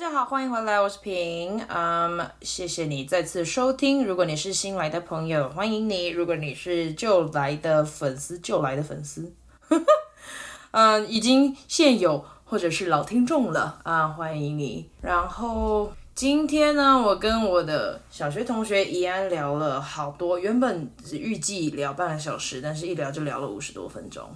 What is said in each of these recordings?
大家好，欢迎回来，我是平。嗯、谢谢你再次收听。如果你是新来的朋友，欢迎你；如果你是旧来的粉丝，旧来的粉丝，嗯，已经现有或者是老听众了啊，欢迎你。然后今天呢，我跟我的小学同学怡安聊了好多，原本只预计聊半个小时，但是一聊就聊了五十多分钟。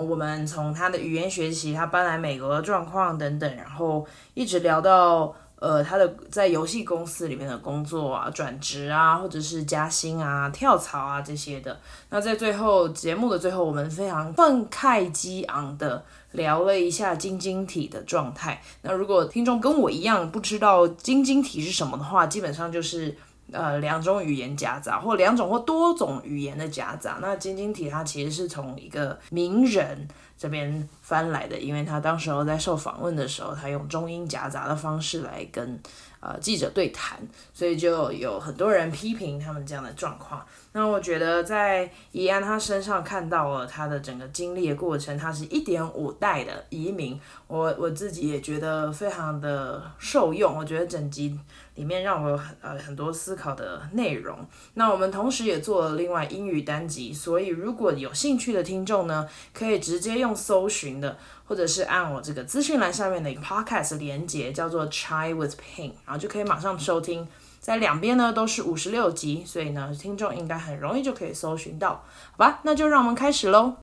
我们从他的语言学习，他搬来美国的状况等等，然后一直聊到呃他的在游戏公司里面的工作啊、转职啊，或者是加薪啊、跳槽啊这些的。那在最后节目的最后，我们非常愤慨激昂的聊了一下晶晶体的状态。那如果听众跟我一样不知道晶晶体是什么的话，基本上就是。呃，两种语言夹杂，或两种或多种语言的夹杂。那晶晶体它其实是从一个名人这边翻来的，因为他当时候在受访问的时候，他用中英夹杂的方式来跟呃记者对谈，所以就有很多人批评他们这样的状况。那我觉得在怡安他身上看到了他的整个经历的过程，他是一点五代的移民，我我自己也觉得非常的受用。我觉得整集。里面让我有很呃很多思考的内容。那我们同时也做了另外英语单集，所以如果有兴趣的听众呢，可以直接用搜寻的，或者是按我这个资讯栏下面的一个 podcast 连接，叫做 Chai with Pain，然后就可以马上收听。在两边呢都是五十六集，所以呢听众应该很容易就可以搜寻到，好吧？那就让我们开始喽。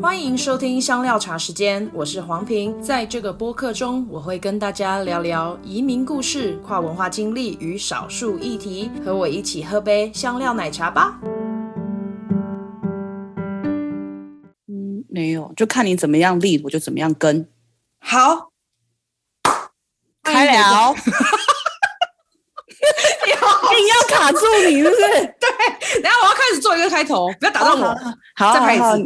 欢迎收听香料茶时间，我是黄平。在这个播客中，我会跟大家聊聊移民故事、跨文化经历与少数议题。和我一起喝杯香料奶茶吧。嗯，没有，就看你怎么样立，我就怎么样跟。好，开聊。你 要卡住你是不是？对，然后我要开始做一个开头，不要打断我。好，再开始。好好好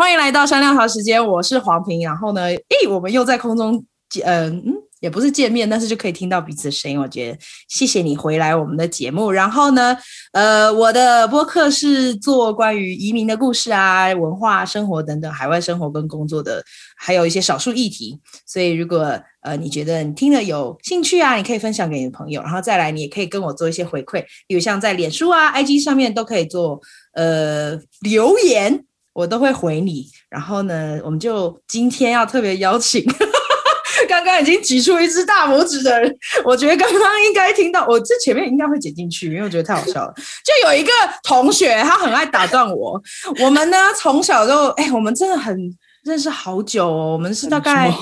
欢迎来到商量好时间，我是黄平。然后呢，诶，我们又在空中见，嗯嗯，也不是见面，但是就可以听到彼此的声音。我觉得谢谢你回来我们的节目。然后呢，呃，我的播客是做关于移民的故事啊、文化、生活等等，海外生活跟工作的，还有一些少数议题。所以如果呃你觉得你听了有兴趣啊，你可以分享给你的朋友。然后再来，你也可以跟我做一些回馈，比如像在脸书啊、IG 上面都可以做呃留言。我都会回你，然后呢，我们就今天要特别邀请 刚刚已经举出一只大拇指的人，我觉得刚刚应该听到，我这前面应该会剪进去，因为我觉得太好笑了。就有一个同学，他很爱打断我。我们呢，从小就，哎，我们真的很认识好久哦，我们是大概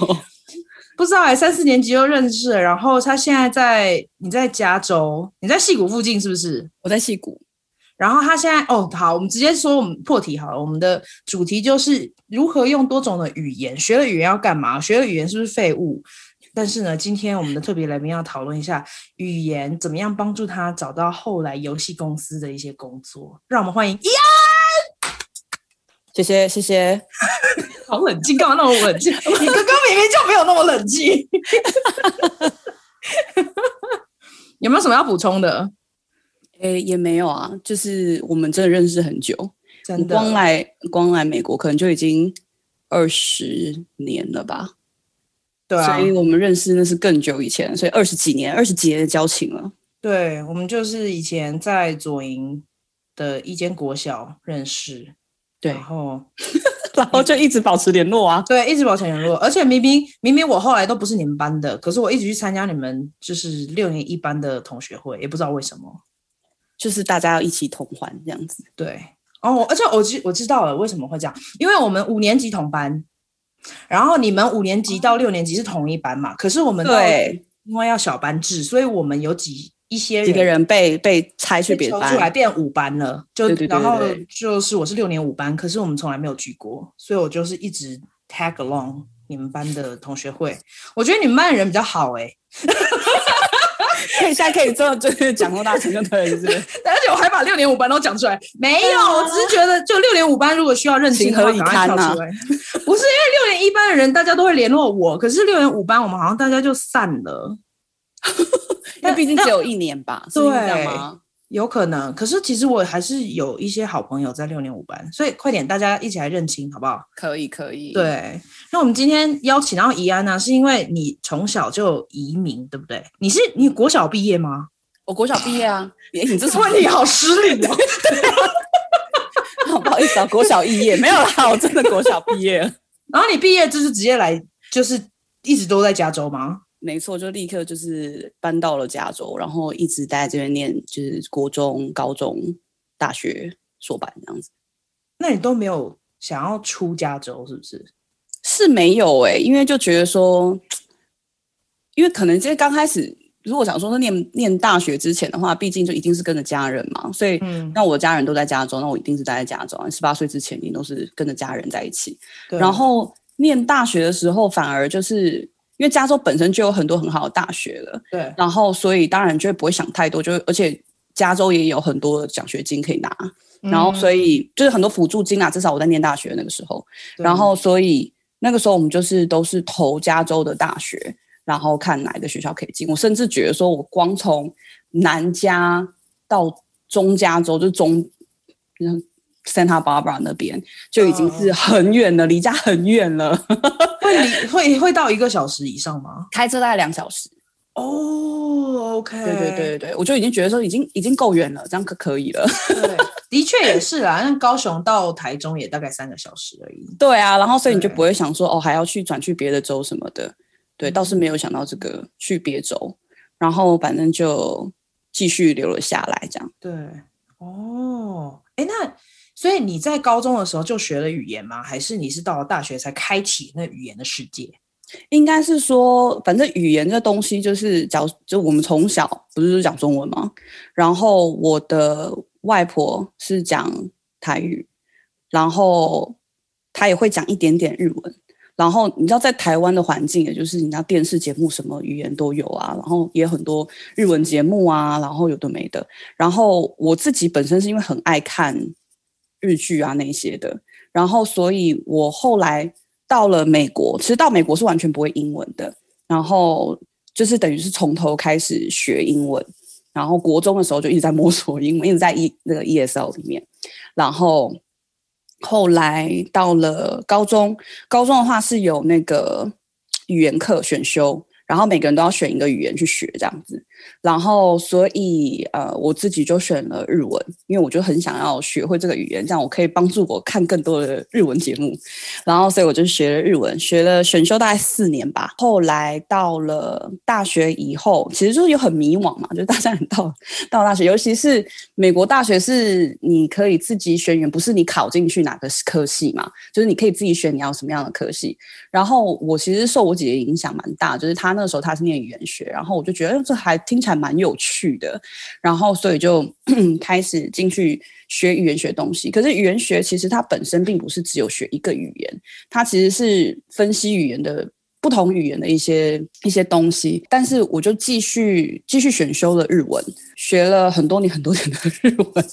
不知道哎，三四年级就认识了。然后他现在在，你在加州，你在矽谷附近是不是？我在矽谷。然后他现在哦，好，我们直接说我们破题好了。我们的主题就是如何用多种的语言，学了语言要干嘛？学了语言是不是废物？但是呢，今天我们的特别来宾要讨论一下语言怎么样帮助他找到后来游戏公司的一些工作。让我们欢迎伊安。谢谢谢谢，好冷静，干嘛那么冷静？你刚刚明明就没有那么冷静。有没有什么要补充的？诶，也没有啊，就是我们真的认识很久，真的，光来光来美国可能就已经二十年了吧？对啊，所以我们认识那是更久以前，所以二十几年、二十几年的交情了。对，我们就是以前在左营的一间国小认识，对，然后 然后就一直保持联络啊，对，一直保持联络，而且明明明明我后来都不是你们班的，可是我一直去参加你们就是六年一班的同学会，也不知道为什么。就是大家要一起同欢这样子，对。哦，而且我知我知道了为什么会这样，因为我们五年级同班，然后你们五年级到六年级是同一班嘛，可是我们对，因为要小班制，所以我们有几一些人几个人被被拆去别的班，出来变五班了，就对对对对对，然后就是我是六年五班，可是我们从来没有聚过，所以我就是一直 tag along 你们班的同学会，我觉得你们班的人比较好哎、欸。可以，现在可以这么就是讲那么大声就对了，是不是？而且我还把六年五班都讲出来，没有，我只是觉得就六年五班如果需要认清的话，赶快跳出来。不是因为六年一班的人大家都会联络我，可是六年五班我们好像大家就散了，因为毕竟只有一年吧，是这样吗？有可能，可是其实我还是有一些好朋友在六年五班，所以快点大家一起来认亲好不好？可以可以。对，那我们今天邀请到怡安呢，是因为你从小就移民，对不对？你是你国小毕业吗？我国小毕业啊。欸、你这问题好失礼哦。不好意思啊，国小毕业没有啦，我真的国小毕业了。然后你毕业就是直接来，就是一直都在加州吗？没错，就立刻就是搬到了加州，然后一直待在这边念，就是国中、高中、大学硕班这样子。那你都没有想要出加州，是不是？是没有哎、欸，因为就觉得说，因为可能其实刚开始，如果想说是念念大学之前的话，毕竟就一定是跟着家人嘛，所以、嗯、那我的家人都在加州，那我一定是待在加州。十八岁之前，你都是跟着家人在一起。然后念大学的时候，反而就是。因为加州本身就有很多很好的大学了，对，然后所以当然就不会想太多，就而且加州也有很多奖学金可以拿，嗯、然后所以就是很多辅助金啊，至少我在念大学那个时候，然后所以那个时候我们就是都是投加州的大学，然后看哪一个学校可以进。我甚至觉得说，我光从南加到中加州就中，嗯。Santa Barbara 那边就已经是很远了，离、uh, 家很远了，会离会会到一个小时以上吗？开车大概两小时。哦、oh,，OK，对对对对，我就已经觉得说已经已经够远了，这样可可以了。对，的确也是啦，像高雄到台中也大概三个小时而已。对啊，然后所以你就不会想说哦，还要去转去别的州什么的。对，倒是没有想到这个去别州，然后反正就继续留了下来，这样。对，哦，哎，那。所以你在高中的时候就学了语言吗？还是你是到了大学才开启那语言的世界？应该是说，反正语言这东西就是讲，就我们从小不是讲中文吗？然后我的外婆是讲台语，然后她也会讲一点点日文。然后你知道，在台湾的环境，也就是你知道电视节目什么语言都有啊，然后也很多日文节目啊，然后有的没的。然后我自己本身是因为很爱看。日剧啊那些的，然后所以我后来到了美国，其实到美国是完全不会英文的，然后就是等于是从头开始学英文，然后国中的时候就一直在摸索英文，一直在 E 那个 ESL 里面，然后后来到了高中，高中的话是有那个语言课选修。然后每个人都要选一个语言去学，这样子。然后所以呃，我自己就选了日文，因为我就很想要学会这个语言，这样我可以帮助我看更多的日文节目。然后所以我就学了日文，学了选修大概四年吧。后来到了大学以后，其实就是有很迷惘嘛，就大家很到到大学，尤其是美国大学是你可以自己选语言，不是你考进去哪个科系嘛，就是你可以自己选你要什么样的科系。然后我其实受我姐姐影响蛮大，就是她。那时候她是念语言学，然后我就觉得这还听起来蛮有趣的，然后所以就 开始进去学语言学东西。可是语言学其实它本身并不是只有学一个语言，它其实是分析语言的不同语言的一些一些东西。但是我就继续继续选修了日文，学了很多年很多年的日文，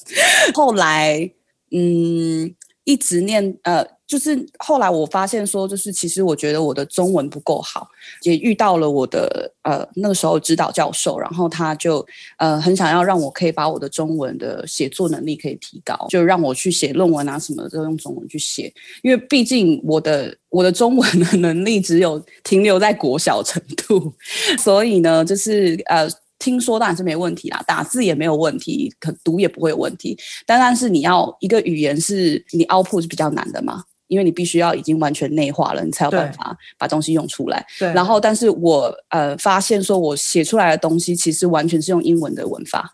后来嗯。一直念呃，就是后来我发现说，就是其实我觉得我的中文不够好，也遇到了我的呃那个时候指导教授，然后他就呃很想要让我可以把我的中文的写作能力可以提高，就让我去写论文啊什么的都用中文去写，因为毕竟我的我的中文的能力只有停留在国小程度，所以呢，就是呃。听说当然是没问题啦，打字也没有问题，可读也不会有问题。但但是你要一个语言是你 output 是比较难的嘛，因为你必须要已经完全内化了，你才有办法把东西用出来。对。然后，但是我呃发现说，我写出来的东西其实完全是用英文的文法。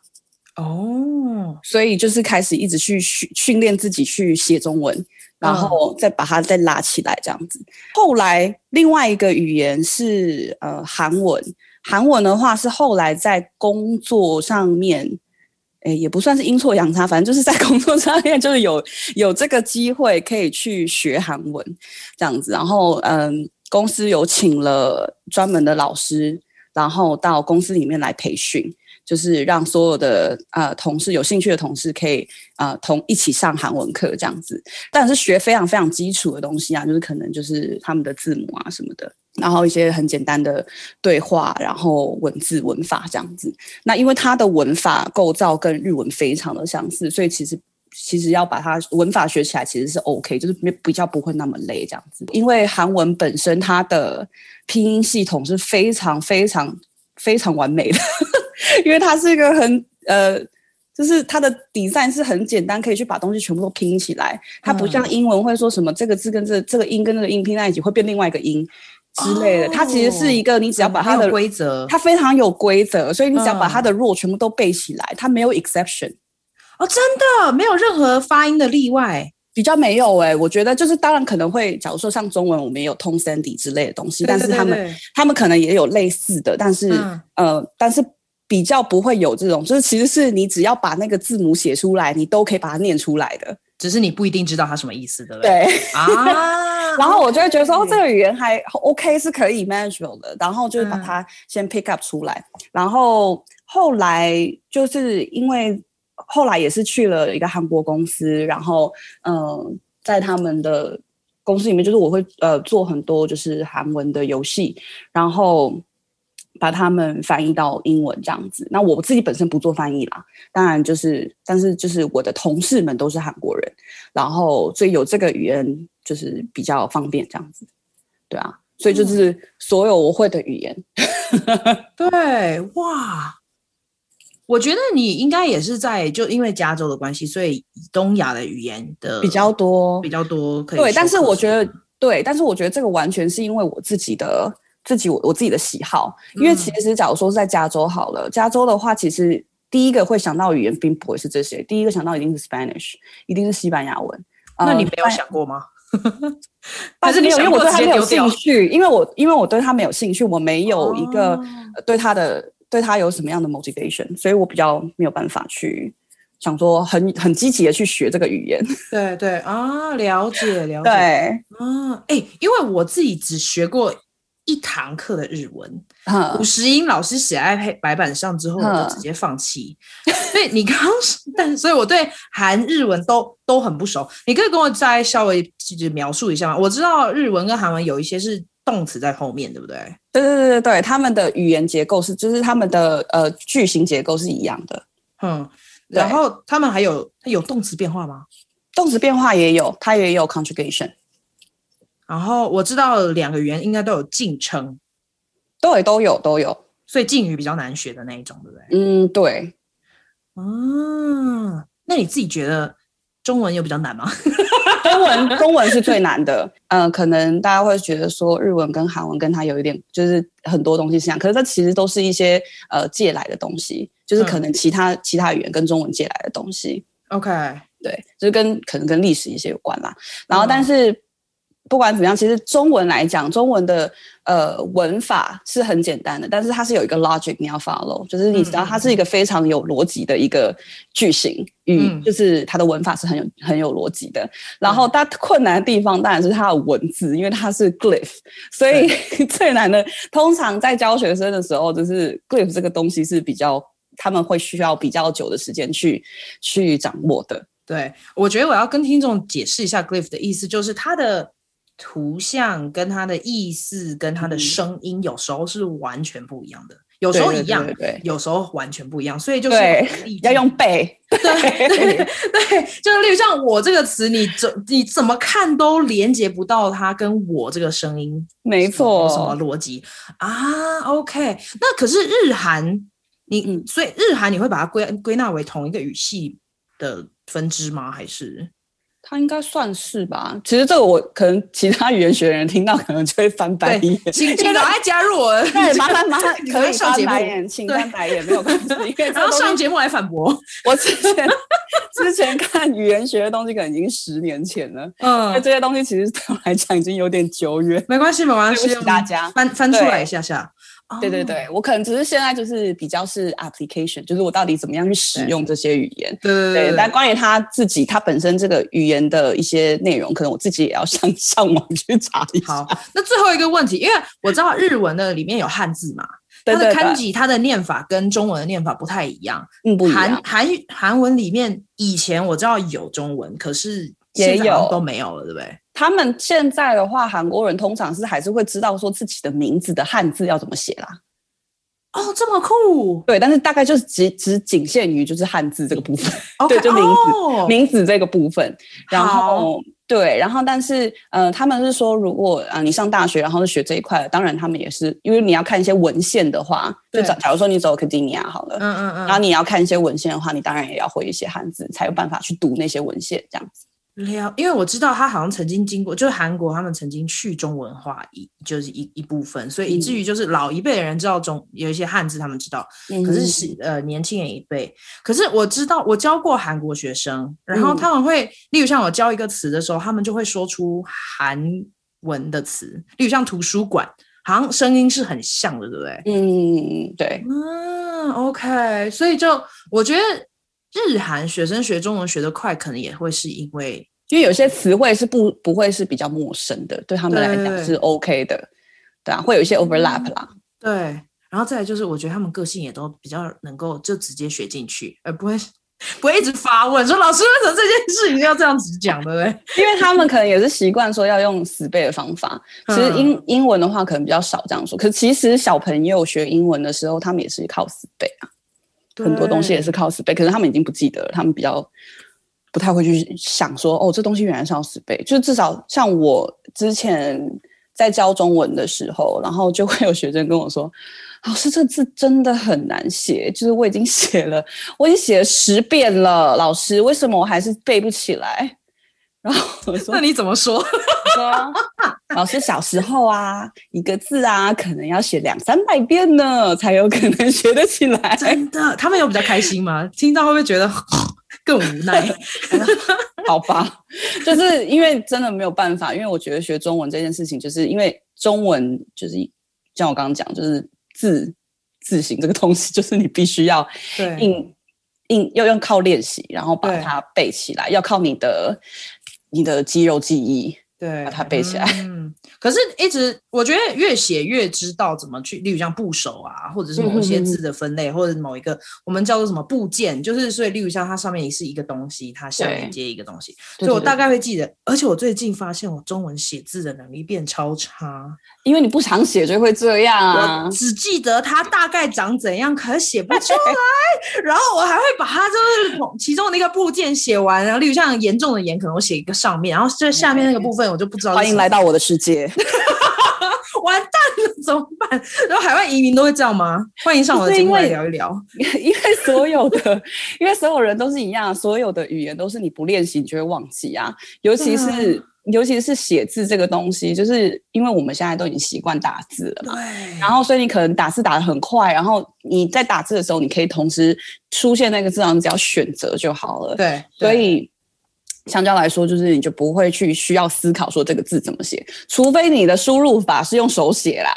哦。所以就是开始一直去训训练自己去写中文，然后再把它再拉起来这样子。后来另外一个语言是呃韩文。韩文的话是后来在工作上面，诶，也不算是阴错阳差，反正就是在工作上面就是有 有这个机会可以去学韩文这样子。然后，嗯，公司有请了专门的老师，然后到公司里面来培训，就是让所有的呃同事有兴趣的同事可以呃同一起上韩文课这样子。但是学非常非常基础的东西啊，就是可能就是他们的字母啊什么的。然后一些很简单的对话，然后文字文法这样子。那因为它的文法构造跟日文非常的相似，所以其实其实要把它文法学起来其实是 OK，就是比较不会那么累这样子。因为韩文本身它的拼音系统是非常非常非常完美的，因为它是一个很呃。就是它的 design 是很简单，可以去把东西全部都拼起来。它不像英文会说什么这个字跟这个、这个音跟那个音拼在一起会变另外一个音之类的。哦、它其实是一个你只要把它的规则，它非常有规则，所以你只要把它的 rule 全部都背起来，它没有 exception。哦，真的没有任何发音的例外，比较没有哎、欸。我觉得就是当然可能会，假如说像中文我们也有通 sandy 之类的东西，但是他们他们可能也有类似的，但是、嗯、呃，但是。比较不会有这种，就是其实是你只要把那个字母写出来，你都可以把它念出来的，只是你不一定知道它什么意思，对不对？对啊，然后我就会觉得说，哦，这个语言还 OK，是可以 manageable 的，然后就是把它先 pick up 出来，嗯、然后后来就是因为后来也是去了一个韩国公司，然后嗯、呃，在他们的公司里面，就是我会呃做很多就是韩文的游戏，然后。把他们翻译到英文这样子，那我自己本身不做翻译啦，当然就是，但是就是我的同事们都是韩国人，然后所以有这个语言就是比较方便这样子，对啊，所以就是所有我会的语言，嗯、对哇，我觉得你应该也是在就因为加州的关系，所以东亚的语言的比较多比较多可以对，但是我觉得对，但是我觉得这个完全是因为我自己的。自己我我自己的喜好，因为其实假如说是在加州好了，嗯、加州的话，其实第一个会想到语言并不会是这些，第一个想到一定是 Spanish，一定是西班牙文。那你没有想过吗？但是没有，因为我对他没有兴趣，因为我因为我对他没有兴趣，我没有一个对他的、哦、对他有什么样的 motivation，所以我比较没有办法去想说很很积极的去学这个语言。对对啊，了解了解。对啊，哎，因为我自己只学过。一堂课的日文，五十音老师写在黑白板上之后，我就直接放弃。所以你刚刚，但所以我对韩日文都都很不熟。你可以跟我再稍微就是描述一下吗？我知道日文跟韩文有一些是动词在后面，对不对？对对对对对，他们的语言结构是，就是他们的呃句型结构是一样的。嗯，然后他们还有有动词变化吗？动词变化也有，它也有 conjugation。然后我知道两个语言应该都有敬称，对，都有都有，所以敬语比较难学的那一种，对不对？嗯，对。啊，那你自己觉得中文有比较难吗？中文中文是最难的。嗯、呃，可能大家会觉得说日文跟韩文跟它有一点，就是很多东西是一样，可是它其实都是一些呃借来的东西，就是可能其他、嗯、其他语言跟中文借来的东西。OK，对，就是跟可能跟历史一些有关啦。然后，但是。嗯不管怎么样，其实中文来讲，中文的呃文法是很简单的，但是它是有一个 logic 你要 follow，就是你知道它是一个非常有逻辑的一个句型语，嗯、就是它的文法是很有很有逻辑的。然后它困难的地方当然是它的文字，因为它是 glyph，所以 最难的通常在教学生的时候，就是 glyph 这个东西是比较他们会需要比较久的时间去去掌握的。对，我觉得我要跟听众解释一下 glyph 的意思，就是它的。图像跟它的意思跟它的声音有时候是完全不一样的，有时候一样，对，对，对，对，有时候完全不一样，所以就是要用背，对对对，就是例如像我这个词，你怎你怎么看都连接不到它跟我这个声音，没错，什么逻辑啊？OK，那可是日韩，你嗯，所以日韩你会把它归归纳为同一个语系的分支吗？还是？他应该算是吧。其实这个我可能其他语言学的人听到可能就会翻白眼。请请赶快加入我。对，麻烦麻烦可以上节目，请翻白眼没有关系。然后上节目来反驳。我之前之前看语言学的东西可能已经十年前了。嗯，这些东西其实对我来讲已经有点久远。没关系，没关系，大家翻翻出来一下下。对对对，我可能只是现在就是比较是 application，就是我到底怎么样去使用这些语言。对对，对，对，但关于他自己，他本身这个语言的一些内容，可能我自己也要 上上网去查一下。好，那最后一个问题，因为我知道日文的里面有汉字嘛，它的 kanji 它的念法跟中文的念法不太一样。嗯，不一样。韩韩韩文里面以前我知道有中文，可是现在都没有了，对不对？他们现在的话，韩国人通常是还是会知道说自己的名字的汉字要怎么写啦。哦，这么酷！对，但是大概就是只只仅限于就是汉字这个部分，okay, 对，就名字、哦、名字这个部分。然后对，然后但是呃，他们是说，如果啊、呃、你上大学然后是学这一块，当然他们也是，因为你要看一些文献的话，就假假如说你走 academia 好了，嗯嗯嗯，然后你要看一些文献的话，你当然也要会一些汉字，才有办法去读那些文献这样子。因为我知道他好像曾经经过，就是韩国他们曾经去中文化一就是一一部分，所以以至于就是老一辈的人知道中有一些汉字他们知道，嗯、可是是呃年轻人一辈，可是我知道我教过韩国学生，然后他们会、嗯、例如像我教一个词的时候，他们就会说出韩文的词，例如像图书馆，好像声音是很像的，对不对？嗯，对，嗯，OK，所以就我觉得日韩学生学中文学得快，可能也会是因为。因为有些词汇是不不会是比较陌生的，对他们来讲是 OK 的，对，对啊，会有一些 overlap 啦。嗯、对，然后再来就是，我觉得他们个性也都比较能够就直接学进去，而不会不会一直发问说老师为什么这件事情要这样子讲，对不对？因为他们可能也是习惯说要用死背的方法。其实英、嗯、英文的话可能比较少这样说，可是其实小朋友学英文的时候，他们也是靠死背啊，很多东西也是靠死背，可是他们已经不记得了，他们比较。不太会去想说哦，这东西原来是要死背，就至少像我之前在教中文的时候，然后就会有学生跟我说：“老师，这字真的很难写，就是我已经写了，我已经写了十遍了，老师，为什么我还是背不起来？” 然后我说：“那你怎么说？”我说：“老师，小时候啊，一个字啊，可能要写两三百遍呢，才有可能学得起来。”真的，他们有比较开心吗？听到会不会觉得？更无奈，好吧，就是因为真的没有办法，因为我觉得学中文这件事情，就是因为中文就是像我刚刚讲，就是字字形这个东西，就是你必须要硬硬要用靠练习，然后把它背起来，要靠你的你的肌肉记忆，对，把它背起来。嗯，可是一直我觉得越写越知道怎么去，例如像部首啊，或者是某些字的分类，嗯、或者某一个我们叫做什么部件，就是所以例如像它上面也是一个东西，它下面接一个东西，所以我大概会记得。而且我最近发现我中文写字的能力变超差，因为你不常写就会这样啊。我只记得它大概长怎样，可写不出来。然后我还会把它就是其中的一个部件写完，然后例如像严重的严，可能我写一个上面，然后这下面那个部分我就不知道。欢迎来到我的世界。完蛋了，怎么办？然后海外移民都会这样吗？欢迎上我的节目来聊一聊。因为所有的，因为所有人都是一样，所有的语言都是你不练习你就会忘记啊。尤其是、啊、尤其是写字这个东西，就是因为我们现在都已经习惯打字了嘛。对。然后所以你可能打字打得很快，然后你在打字的时候，你可以同时出现那个字，然后你只要选择就好了。对。对所以。相较来说，就是你就不会去需要思考说这个字怎么写，除非你的输入法是用手写啦，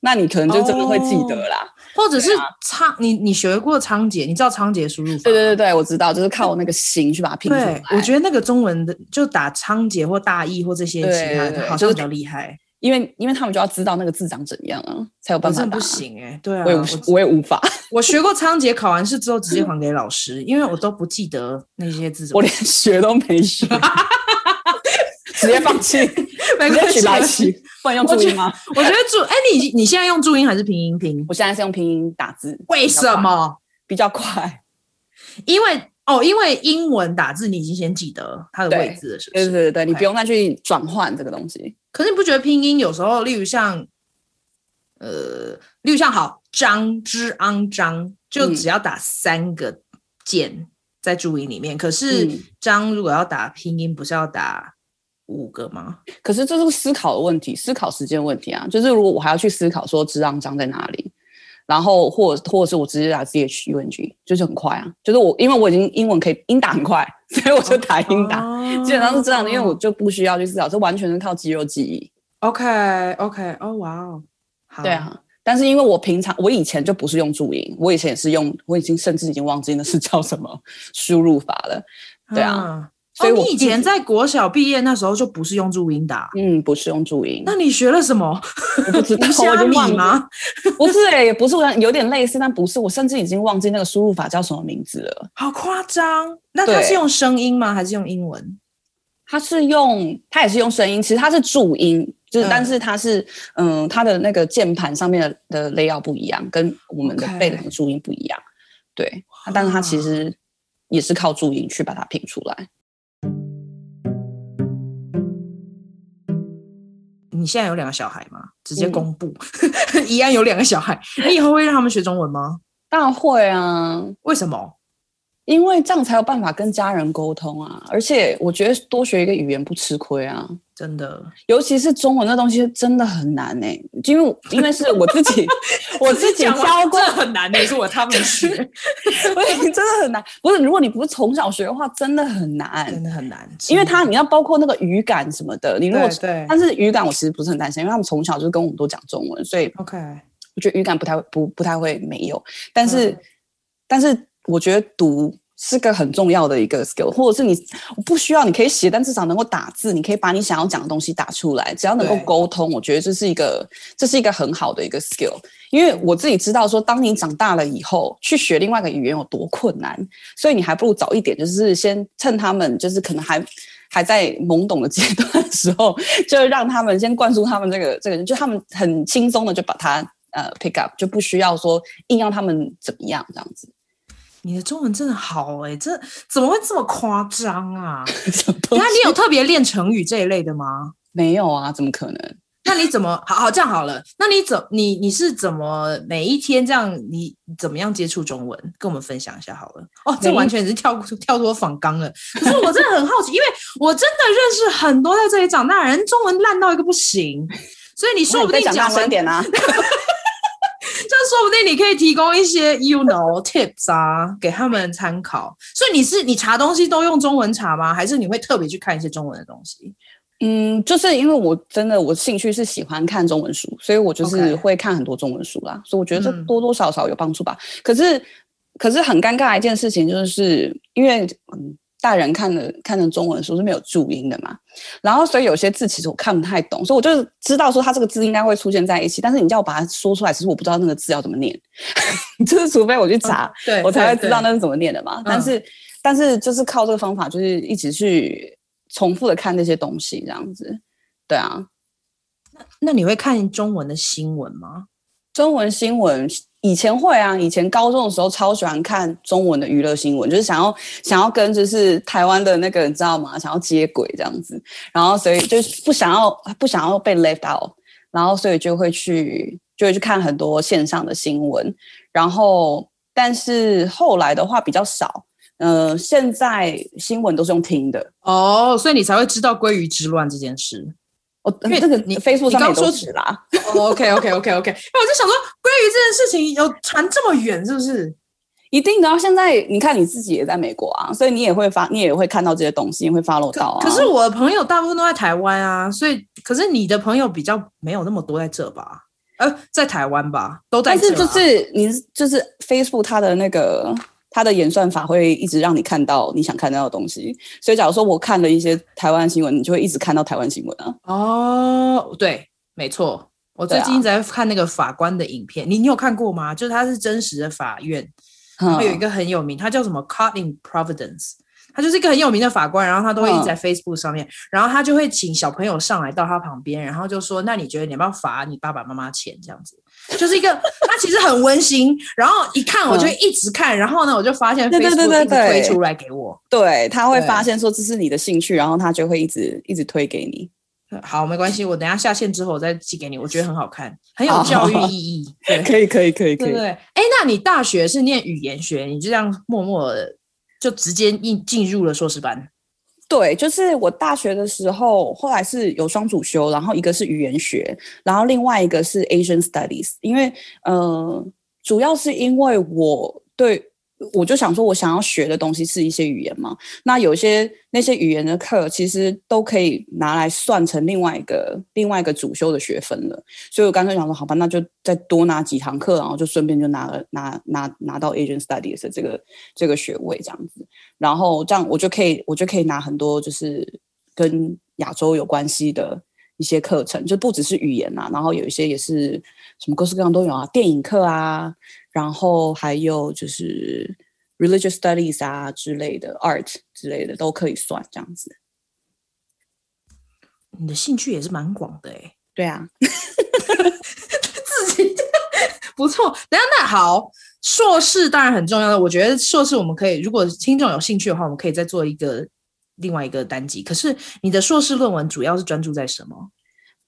那你可能就真的会记得啦。哦、或者是仓，你你学过仓颉，你知道仓颉输入法？对对对对，我知道，就是靠那个形去把它拼出来。对，我觉得那个中文的就打仓颉或大意或这些其他的，好像比较厉害。因为因为他们就要知道那个字长怎样啊，才有办法打。不行哎、欸，对啊，我也我，我也无法。我学过仓颉，考完试之后直接 还给老师，因为我都不记得那些字。我连学都没学，直接放弃，没关系，来起。不能用注音吗？我觉得注哎，你你现在用注音还是拼音拼？我现在是用拼音打字。为什么？比较快。因为哦，因为英文打字你已经先记得它的位置了，是不是？对对对对，你不用再去转换这个东西。可是你不觉得拼音有时候，例如像，呃，例如像好张之昂张，就只要打三个键在注音里面。嗯、可是张如果要打拼音，不是要打五个吗？可是这是思考的问题，思考时间问题啊。就是如果我还要去思考说之昂张在哪里，然后或者或者是我直接打 z h u n g，就是很快啊。就是我因为我已经英文可以英打很快。所以我就打英打，哦、基本上是这样的，因为我就不需要去思考，这完全是靠肌肉记忆。OK OK，哦哇哦，对啊。但是因为我平常我以前就不是用注音，我以前也是用，我已经甚至已经忘记那是叫什么输入法了。对啊。嗯所以、哦、你以前在国小毕业那时候就不是用注音打，嗯，不是用注音。那你学了什么？我不知道？不是也不是，我有点类似，但不是。我甚至已经忘记那个输入法叫什么名字了。好夸张！那它是用声音吗？还是用英文？它是用，它也是用声音，其实它是注音，就是，嗯、但是它是，嗯，它的那个键盘上面的的 layout 不一样，跟我们的背的注音不一样。对，但是它其实也是靠注音去把它拼出来。你现在有两个小孩吗？直接公布，宜、嗯、安有两个小孩，你以后会让他们学中文吗？当然会啊，为什么？因为这样才有办法跟家人沟通啊，而且我觉得多学一个语言不吃亏啊，真的，尤其是中文那东西真的很难呢、欸。因为因为是我自己，我自己教过，很难的、欸，是我他们学，所以真的很难。不是，如果你不是从小学的话，真的很难，真的很难。因为他你要包括那个语感什么的，你如果但是语感我其实不是很担心，因为他们从小就跟我们都讲中文，所以 OK，我觉得语感不太不不太会没有，但是、嗯、但是我觉得读。是个很重要的一个 skill，或者是你不需要，你可以写，但至少能够打字，你可以把你想要讲的东西打出来。只要能够沟通，我觉得这是一个这是一个很好的一个 skill。因为我自己知道说，当你长大了以后，去学另外一个语言有多困难，所以你还不如早一点，就是先趁他们就是可能还还在懵懂的阶段的时候，就让他们先灌输他们这个这个人，就他们很轻松的就把它呃 pick up，就不需要说硬要他们怎么样这样子。你的中文真的好哎、欸，这怎么会这么夸张啊？那你有 特别练成语这一类的吗？没有啊，怎么可能？那你怎么好好这样好了？那你怎你你是怎么每一天这样？你怎么样接触中文？跟我们分享一下好了。哦，这完全是跳跳脱仿纲了。可是我真的很好奇，因为我真的认识很多在这里长大的人，中文烂到一个不行，所以你说不定讲大声点啊。这说不定你可以提供一些 you know tips 啊，给他们参考。所以你是你查东西都用中文查吗？还是你会特别去看一些中文的东西？嗯，就是因为我真的我兴趣是喜欢看中文书，所以我就是会看很多中文书啦。所以我觉得这多多少少有帮助吧。嗯、可是，可是很尴尬的一件事情就是因为嗯。大人看的看的中文书是没有注音的嘛，然后所以有些字其实我看不太懂，所以我就知道说它这个字应该会出现在一起，但是你叫我把它说出来，其实我不知道那个字要怎么念，就是除非我去查，嗯、我才会知道那是怎么念的嘛。但是、嗯、但是就是靠这个方法，就是一直去重复的看那些东西，这样子，对啊。那那你会看中文的新闻吗？中文新闻。以前会啊，以前高中的时候超喜欢看中文的娱乐新闻，就是想要想要跟就是台湾的那个你知道吗？想要接轨这样子，然后所以就不想要不想要被 left out，然后所以就会去就会去看很多线上的新闻，然后但是后来的话比较少，嗯、呃，现在新闻都是用听的哦，所以你才会知道鲑鱼之乱这件事。因为这个你 Facebook 上面都是啦。OK OK OK OK，那我就想说，鲑鱼这件事情有传这么远，是不是？一定的。现在你看你自己也在美国啊，所以你也会发，你也会看到这些东西，你会 follow 到啊。可是我的朋友大部分都在台湾啊，所以可是你的朋友比较没有那么多在这吧？呃，在台湾吧，都在这。但是就是你就是 Facebook 它的那个。它的演算法会一直让你看到你想看到的东西，所以假如说我看了一些台湾新闻，你就会一直看到台湾新闻啊。哦，对，没错，我最近在看那个法官的影片，啊、你你有看过吗？就是他是真实的法院，然后有一个很有名，他叫什么 Caught in Providence，他就是一个很有名的法官，然后他都会一直在 Facebook 上面，然后他就会请小朋友上来到他旁边，然后就说：“那你觉得你要不要罚你爸爸妈妈钱？”这样子。就是一个，它其实很温馨，然后一看我就一直看，嗯、然后呢，我就发现 Facebook 一直推出来给我，对，对，对，他会发现说这是你的兴趣，然后他就会一直一直推给你。好，没关系，我等下下线之后我再寄给你，我觉得很好看，很有教育意义。对，可以，可以，可以，可以。对，对，哎，那你大学是念语言学，你就这样默默的就直接进进入了硕士班？对，就是我大学的时候，后来是有双主修，然后一个是语言学，然后另外一个是 Asian Studies，因为嗯，主要是因为我对。我就想说，我想要学的东西是一些语言嘛。那有些那些语言的课，其实都可以拿来算成另外一个另外一个主修的学分了。所以我干脆想说，好吧，那就再多拿几堂课，然后就顺便就拿了拿拿拿到 Asian Studies 的这个这个学位这样子。然后这样我就可以我就可以拿很多就是跟亚洲有关系的一些课程，就不只是语言啊，然后有一些也是什么各式各样都有啊，电影课啊。然后还有就是 religious studies 啊之类的，art 之类的都可以算这样子。你的兴趣也是蛮广的哎。对啊，自己 不错。等下那好，硕士当然很重要的。我觉得硕士我们可以，如果听众有兴趣的话，我们可以再做一个另外一个单集。可是你的硕士论文主要是专注在什么？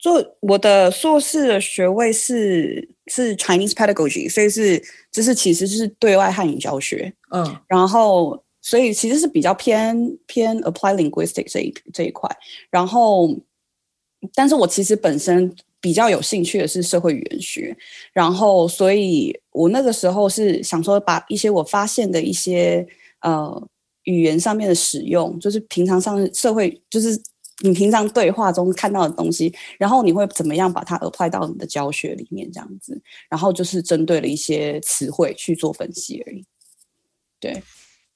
做我的硕士的学位是是 Chinese Pedagogy，所以是就是其实就是对外汉语教学，嗯，然后所以其实是比较偏偏 Applied Linguistics 这一这一块，然后但是我其实本身比较有兴趣的是社会语言学，然后所以我那个时候是想说把一些我发现的一些呃语言上面的使用，就是平常上社会就是。你平常对话中看到的东西，然后你会怎么样把它 apply 到你的教学里面？这样子，然后就是针对了一些词汇去做分析而已。对，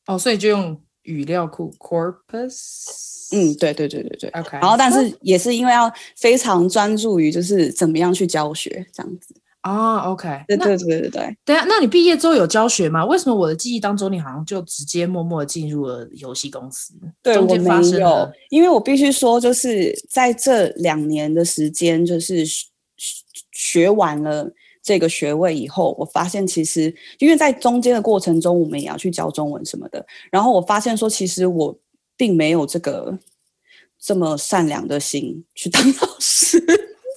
哦，所以就用语料库 corpus。嗯，对对对对对。OK。然后，但是也是因为要非常专注于就是怎么样去教学这样子。哦、oh，OK，对对对对对。等下，那你毕业之后有教学吗？为什么我的记忆当中，你好像就直接默默进入了游戏公司？对，我没有，因为我必须说，就是在这两年的时间，就是学完了这个学位以后，我发现其实，因为在中间的过程中，我们也要去教中文什么的，然后我发现说，其实我并没有这个这么善良的心去当 老师。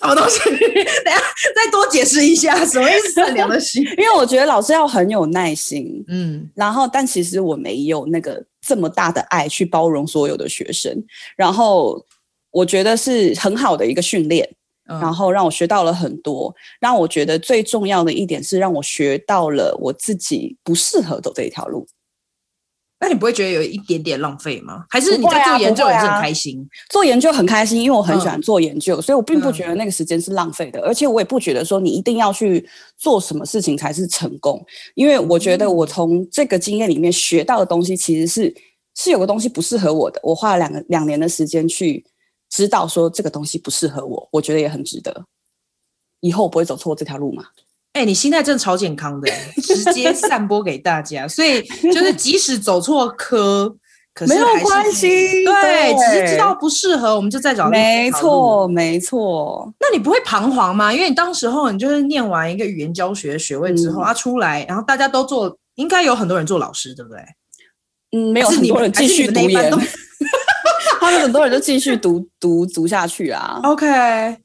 什么东西？等下再多解释一下，什么意思？善良的心？因为我觉得老师要很有耐心，嗯，然后但其实我没有那个这么大的爱去包容所有的学生，然后我觉得是很好的一个训练，嗯，然后让我学到了很多。让我觉得最重要的一点是让我学到了我自己不适合走这一条路。那你不会觉得有一点点浪费吗？还是你在做研究也是很开心？啊啊、做研究很开心，因为我很喜欢做研究，嗯、所以我并不觉得那个时间是浪费的、嗯。而且我也不觉得说你一定要去做什么事情才是成功，因为我觉得我从这个经验里面学到的东西其实是是有个东西不适合我的。我花了两个两年的时间去知道说这个东西不适合我，我觉得也很值得。以后我不会走错这条路嘛？哎、欸，你心态真的超健康的，直接散播给大家。所以就是即使走错科，可是没有关系。对，对，只是知道不适合，我们就再找。没错，没错。那你不会彷徨吗？因为你当时候你就是念完一个语言教学学位之后，他、嗯啊、出来，然后大家都做，应该有很多人做老师，对不对？嗯，没有很多人继续读研，他们很多人就继续读读读下去啊。OK，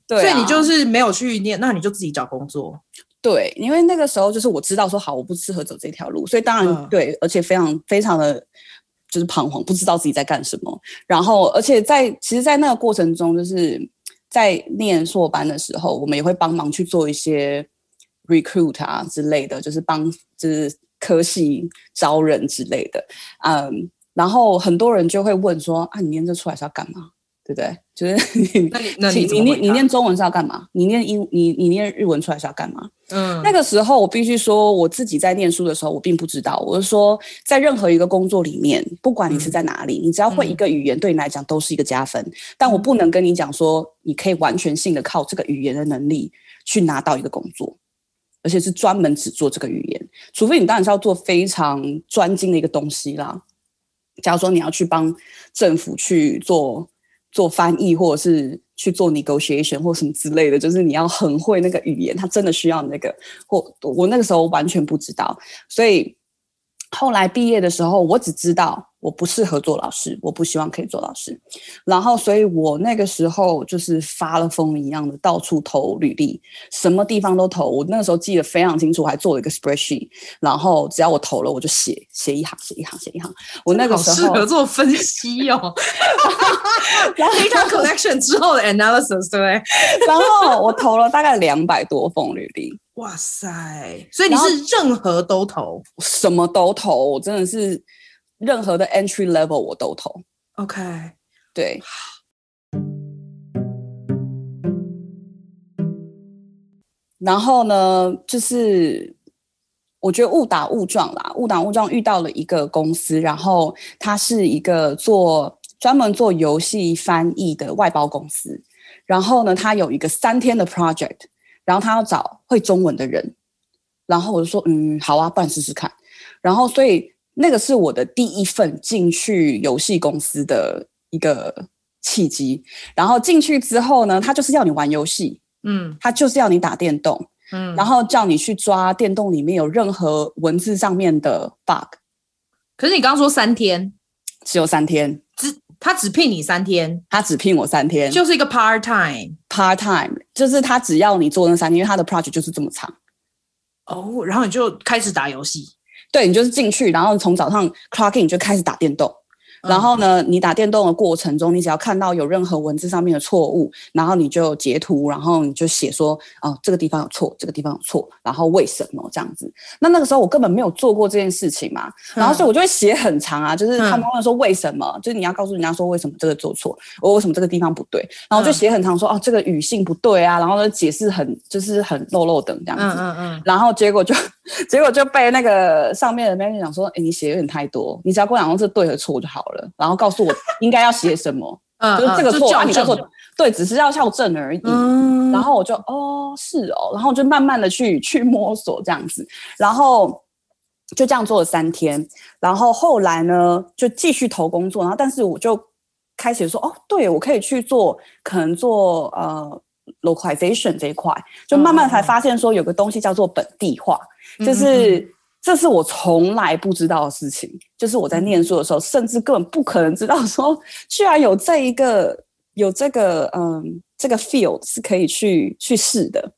对、啊，所以你就是没有去念，那你就自己找工作。对，因为那个时候就是我知道说好，我不适合走这条路，所以当然、嗯、对，而且非常非常的就是彷徨，不知道自己在干什么。然后，而且在其实，在那个过程中，就是在念硕班的时候，我们也会帮忙去做一些 recruit 啊之类的，就是帮就是科系招人之类的。嗯，然后很多人就会问说啊，你念这出来是要干嘛？对不对？就是你，那你，那你，你念你念中文是要干嘛？你念英，你你念日文出来是要干嘛？嗯，那个时候我必须说，我自己在念书的时候，我并不知道。我是说，在任何一个工作里面，不管你是在哪里，嗯、你只要会一个语言，对你来讲都是一个加分。嗯、但我不能跟你讲说，你可以完全性的靠这个语言的能力去拿到一个工作，而且是专门只做这个语言，除非你当然是要做非常专精的一个东西啦。假如说你要去帮政府去做。做翻译，或者是去做 negotiation 或什么之类的，就是你要很会那个语言，他真的需要那个。或我那个时候完全不知道，所以后来毕业的时候，我只知道。我不适合做老师，我不希望可以做老师，然后，所以我那个时候就是发了疯一样的到处投履历，什么地方都投。我那个时候记得非常清楚，还做了一个 spreadsheet，然后只要我投了，我就写写一行，写一行，写一行。我那个时候适合做分析哦，data collection 之后的 analysis 对，然后我投了大概两百多封履历。哇塞！所以你是任何都投，什么都投，我真的是。任何的 entry level 我都投，OK，对。然后呢，就是我觉得误打误撞啦，误打误撞遇到了一个公司，然后它是一个做专门做游戏翻译的外包公司。然后呢，他有一个三天的 project，然后他要找会中文的人。然后我就说，嗯，好啊，不然试试看。然后所以。那个是我的第一份进去游戏公司的一个契机。然后进去之后呢，他就是要你玩游戏，嗯，他就是要你打电动，嗯，然后叫你去抓电动里面有任何文字上面的 bug。可是你刚刚说三天，只有三天，只他只聘你三天，他只聘我三天，就是一个 part time。part time 就是他只要你做那三天，因为他的 project 就是这么长。哦，然后你就开始打游戏，对，你就是进去，然后从早上 clock in 就开始打电动。然后呢，你打电动的过程中，你只要看到有任何文字上面的错误，然后你就截图，然后你就写说，哦，这个地方有错，这个地方有错，然后为什么这样子？那那个时候我根本没有做过这件事情嘛，然后所以我就会写很长啊，就是他们问说为什么，就是你要告诉人家说为什么这个做错，我为什么这个地方不对，然后就写很长说，哦，这个语性不对啊，然后呢解释很就是很漏漏等这样子，嗯嗯嗯，然后结果就结果就被那个上面的 manager 讲说，哎，你写有点太多，你只要跟我讲说这对和错就好了。然后告诉我应该要写什么，嗯、就是这个错啊，你告诉我，对，只是要校正而已。嗯、然后我就哦，是哦，然后就慢慢的去去摸索这样子，然后就这样做了三天，然后后来呢就继续投工作，然后但是我就开始说哦，对我可以去做，可能做呃 localization 这一块，就慢慢才发现说有个东西叫做本地化，嗯、就是。嗯这是我从来不知道的事情，就是我在念书的时候，甚至根本不可能知道说，居然有这一个有这个嗯这个 field 是可以去去试的。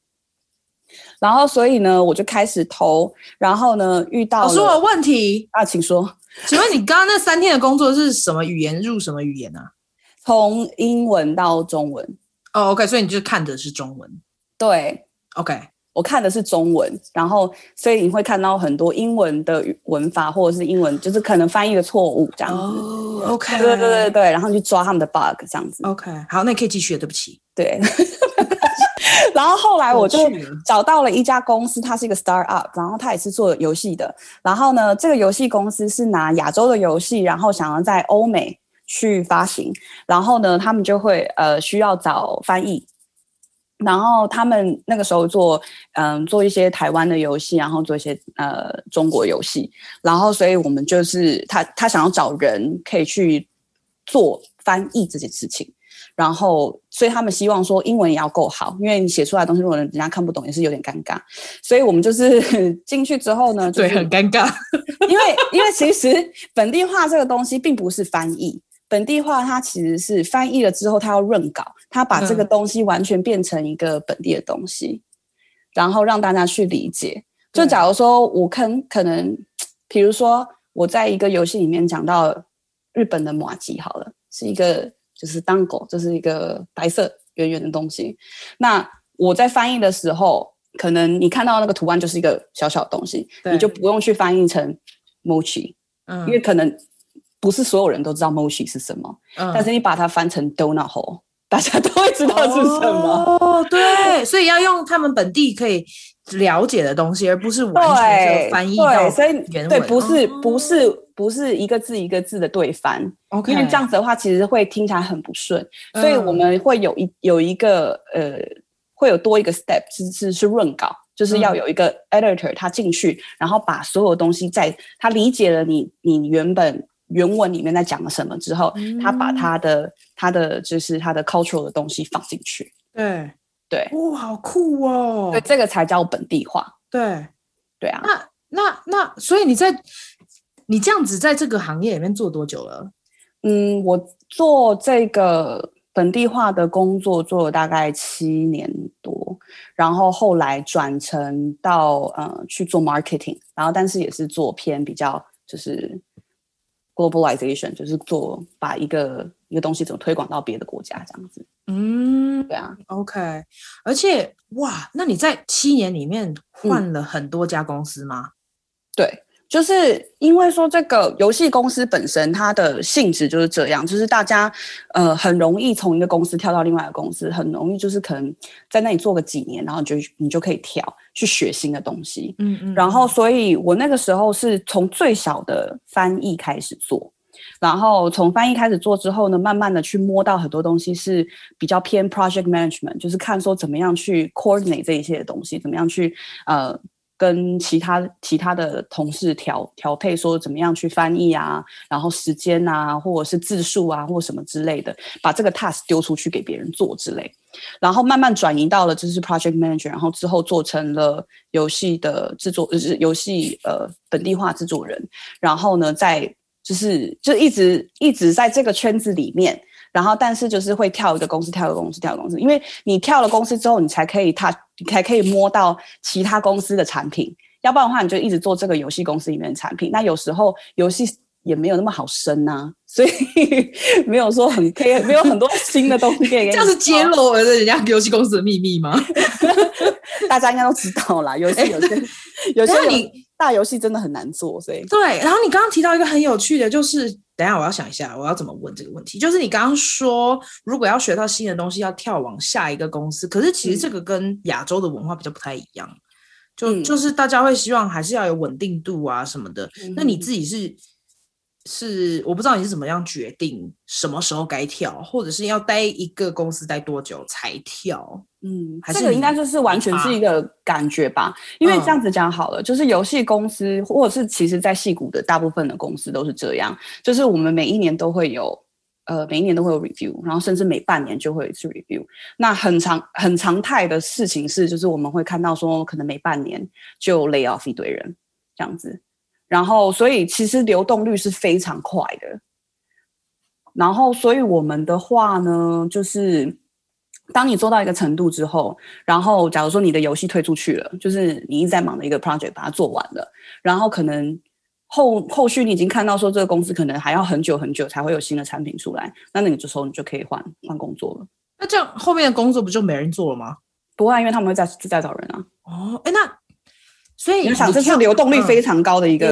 然后，所以呢，我就开始投，然后呢，遇到了。我说有问题啊，请说。请问你刚刚那三天的工作是什么语言？入什么语言啊？从英文到中文。哦，OK，所以你就看的是中文。对，OK。我看的是中文，然后所以你会看到很多英文的文法或者是英文，就是可能翻译的错误这样子。哦，OK，对对对对，然后去抓他们的 bug 这样子。OK，好，那你可以继续。对不起，对。然后后来我就找到了一家公司，它是一个 start up，然后它也是做游戏的。然后呢，这个游戏公司是拿亚洲的游戏，然后想要在欧美去发行。然后呢，他们就会呃需要找翻译。然后他们那个时候做，嗯，做一些台湾的游戏，然后做一些呃中国游戏，然后所以我们就是他他想要找人可以去做翻译这件事情，然后所以他们希望说英文也要够好，因为你写出来的东西如果人家看不懂也是有点尴尬，所以我们就是 进去之后呢，对，很尴尬，因为因为其实本地化这个东西并不是翻译。本地化，它其实是翻译了之后，它要润稿，它把这个东西完全变成一个本地的东西，嗯、然后让大家去理解。就假如说我可可能，比如说我在一个游戏里面讲到日本的马吉，好了，是一个就是当狗，就是一个白色圆圆的东西。那我在翻译的时候，可能你看到那个图案就是一个小小的东西，你就不用去翻译成 mochi，嗯，因为可能。不是所有人都知道 mochi 是什么，嗯、但是你把它翻成 donut hole，大家都会知道是什么。哦，对，所以要用他们本地可以了解的东西，而不是完全翻译到原文。对，不是不是不是一个字一个字的对翻，Okay. 因为这样子的话，其实会听起来很不顺。所以我们会有一有一个呃，会有多一个 step 是是是润稿，就是要有一个 editor 他进去，然后把所有东西在他理解了你你原本。原文里面在讲了什么之后，嗯、他把他的他的就是他的 cultural 的东西放进去。对对，哇，好酷哦！对，这个才叫本地化。对对啊。那那那，所以你在你这样子在这个行业里面做多久了？嗯，我做这个本地化的工作做了大概七年多，然后后来转成到呃去做 marketing，然后但是也是做偏比较就是。Globalization 就是做把一个一个东西怎么推广到别的国家这样子。嗯，对啊，OK。而且哇，那你在七年里面换了很多家公司吗？嗯、对。就是因为说这个游戏公司本身它的性质就是这样，就是大家呃很容易从一个公司跳到另外一个公司，很容易就是可能在那里做个几年，然后你就你就可以跳去学新的东西。嗯嗯。然后，所以我那个时候是从最小的翻译开始做，然后从翻译开始做之后呢，慢慢的去摸到很多东西是比较偏 project management，就是看说怎么样去 coordinate 这一些的东西，怎么样去呃。跟其他其他的同事调调配，说怎么样去翻译啊，然后时间啊，或者是字数啊，或什么之类的，把这个 task 丢出去给别人做之类，然后慢慢转移到了就是 project manager，然后之后做成了游戏的制作，就是游戏呃本地化制作人，然后呢，在就是就一直一直在这个圈子里面。然后，但是就是会跳一个公司，跳一个公司，跳一个公司，因为你跳了公司之后，你才可以踏，你才可以摸到其他公司的产品。要不然的话，你就一直做这个游戏公司里面的产品。那有时候游戏也没有那么好生呐、啊，所以 没有说很可以，没有很多新的东西可以。这样是揭露了人家游戏公司的秘密吗？大家应该都知道啦，游戏有些，有些你大游戏真的很难做，所以对。然后你刚刚提到一个很有趣的，就是。等一下，我要想一下，我要怎么问这个问题？就是你刚刚说，如果要学到新的东西，要跳往下一个公司。可是其实这个跟亚洲的文化比较不太一样，嗯、就就是大家会希望还是要有稳定度啊什么的。嗯、那你自己是是，我不知道你是怎么样决定什么时候该跳，或者是要待一个公司待多久才跳？嗯，这个应该就是完全是一个感觉吧，因为这样子讲好了，嗯、就是游戏公司或者是其实，在戏股的大部分的公司都是这样，就是我们每一年都会有，呃，每一年都会有 review，然后甚至每半年就会有一次 review。那很常很常态的事情是，就是我们会看到说，可能每半年就 lay off 一堆人这样子，然后所以其实流动率是非常快的。然后所以我们的话呢，就是。当你做到一个程度之后，然后假如说你的游戏推出去了，就是你一直在忙的一个 project 把它做完了，然后可能后后续你已经看到说这个公司可能还要很久很久才会有新的产品出来，那那个时候你就可以换换工作了。那这样后面的工作不就没人做了吗？不会，因为他们会再再找人啊。哦，哎，那所以你想，这是流动率非常高的一个，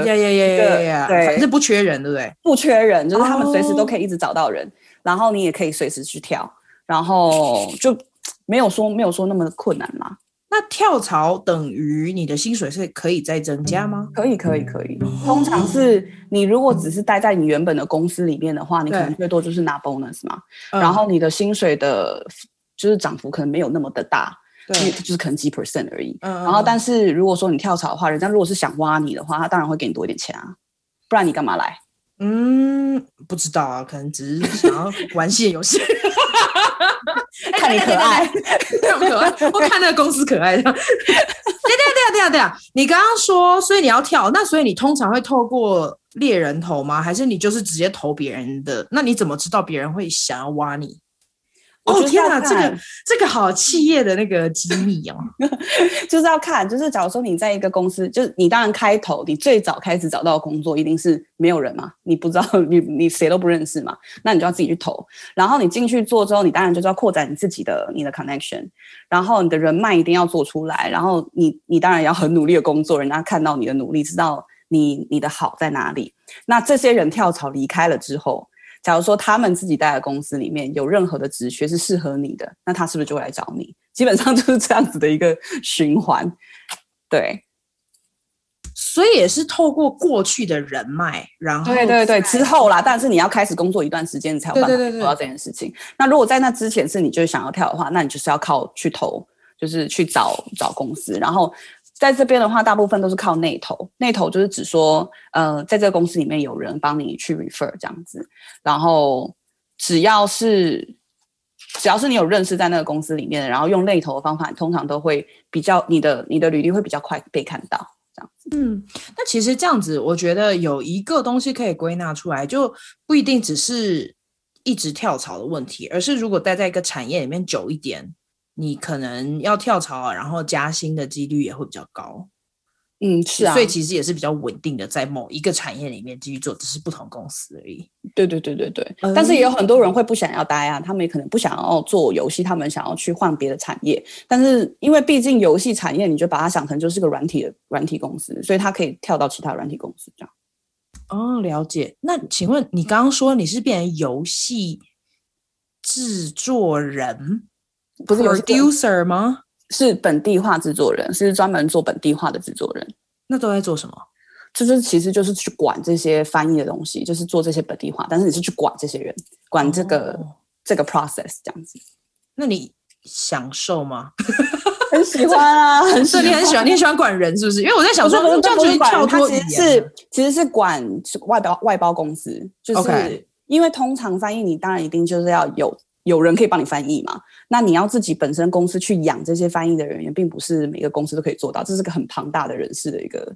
对对对，对，反正不缺人，对不对？不缺人，就是他们随时都可以一直找到人，哦、然后你也可以随时去跳。然后就没有说没有说那么的困难嘛。那跳槽等于你的薪水是可以再增加吗？可以可以可以。通常是你如果只是待在你原本的公司里面的话，你可能最多就是拿 bonus 嘛。然后你的薪水的，就是涨幅可能没有那么的大，对就是可能几 percent 而已。然后但是如果说你跳槽的话，人家如果是想挖你的话，他当然会给你多一点钱啊，不然你干嘛来？嗯，不知道啊，可能只是想要玩些游戏。看你可爱，可爱，我看那个公司可爱的。对对对对对啊！你刚刚说，所以你要跳，那所以你通常会透过猎人头吗？还是你就是直接投别人的？那你怎么知道别人会想要挖你？哦天哪，这个这个好企业的那个机密哦，就是要看，就是假如说你在一个公司，就是你当然开头，你最早开始找到的工作一定是没有人嘛，你不知道你你谁都不认识嘛，那你就要自己去投。然后你进去做之后，你当然就是要扩展你自己的你的 connection，然后你的人脉一定要做出来，然后你你当然要很努力的工作，人家看到你的努力，知道你你的好在哪里。那这些人跳槽离开了之后。假如说他们自己待的公司里面有任何的职缺是适合你的，那他是不是就会来找你？基本上就是这样子的一个循环，对。所以也是透过过去的人脉，然后对对对之后啦，但是你要开始工作一段时间，你才有办法做到这件事情。对对对对。那如果在那之前是你就想要跳的话，那你就是要靠去投，就是去找找公司，然后。在这边的话，大部分都是靠内投。内投就是指说，呃，在这个公司里面有人帮你去 refer 这样子。然后只要是只要是你有认识在那个公司里面，然后用内投的方法，通常都会比较你的你的履历会比较快被看到这样子。嗯，那其实这样子，我觉得有一个东西可以归纳出来，就不一定只是一直跳槽的问题，而是如果待在一个产业里面久一点。你可能要跳槽啊，然后加薪的几率也会比较高。嗯，是啊，所以其实也是比较稳定的，在某一个产业里面继续做，只是不同公司而已。对对对对对。嗯，但是也有很多人会不想要待啊，他们也可能不想要做游戏，他们想要去换别的产业。但是因为毕竟游戏产业，你就把它想成就是个软体的软体公司，所以他可以跳到其他软体公司这样。哦，了解。那请问你刚刚说你是变成游戏制作人？不是 producer 吗？是本地化制作人，是专门做本地化的制作人。那都在做什么？就是其实就是去管这些翻译的东西，就是做这些本地化。但是你是去管这些人，管这个、哦、这个 process 这样子。那你享受吗？很喜欢啊，很你很喜欢，你很喜欢管人是不是？因为我在想说，这样子跳脱其实是其实是管外包外包公司，就是因为通常翻译你当然一定就是要有有人可以帮你翻译嘛。那你要自己本身公司去养这些翻译的人员，并不是每个公司都可以做到，这是个很庞大的人事的一个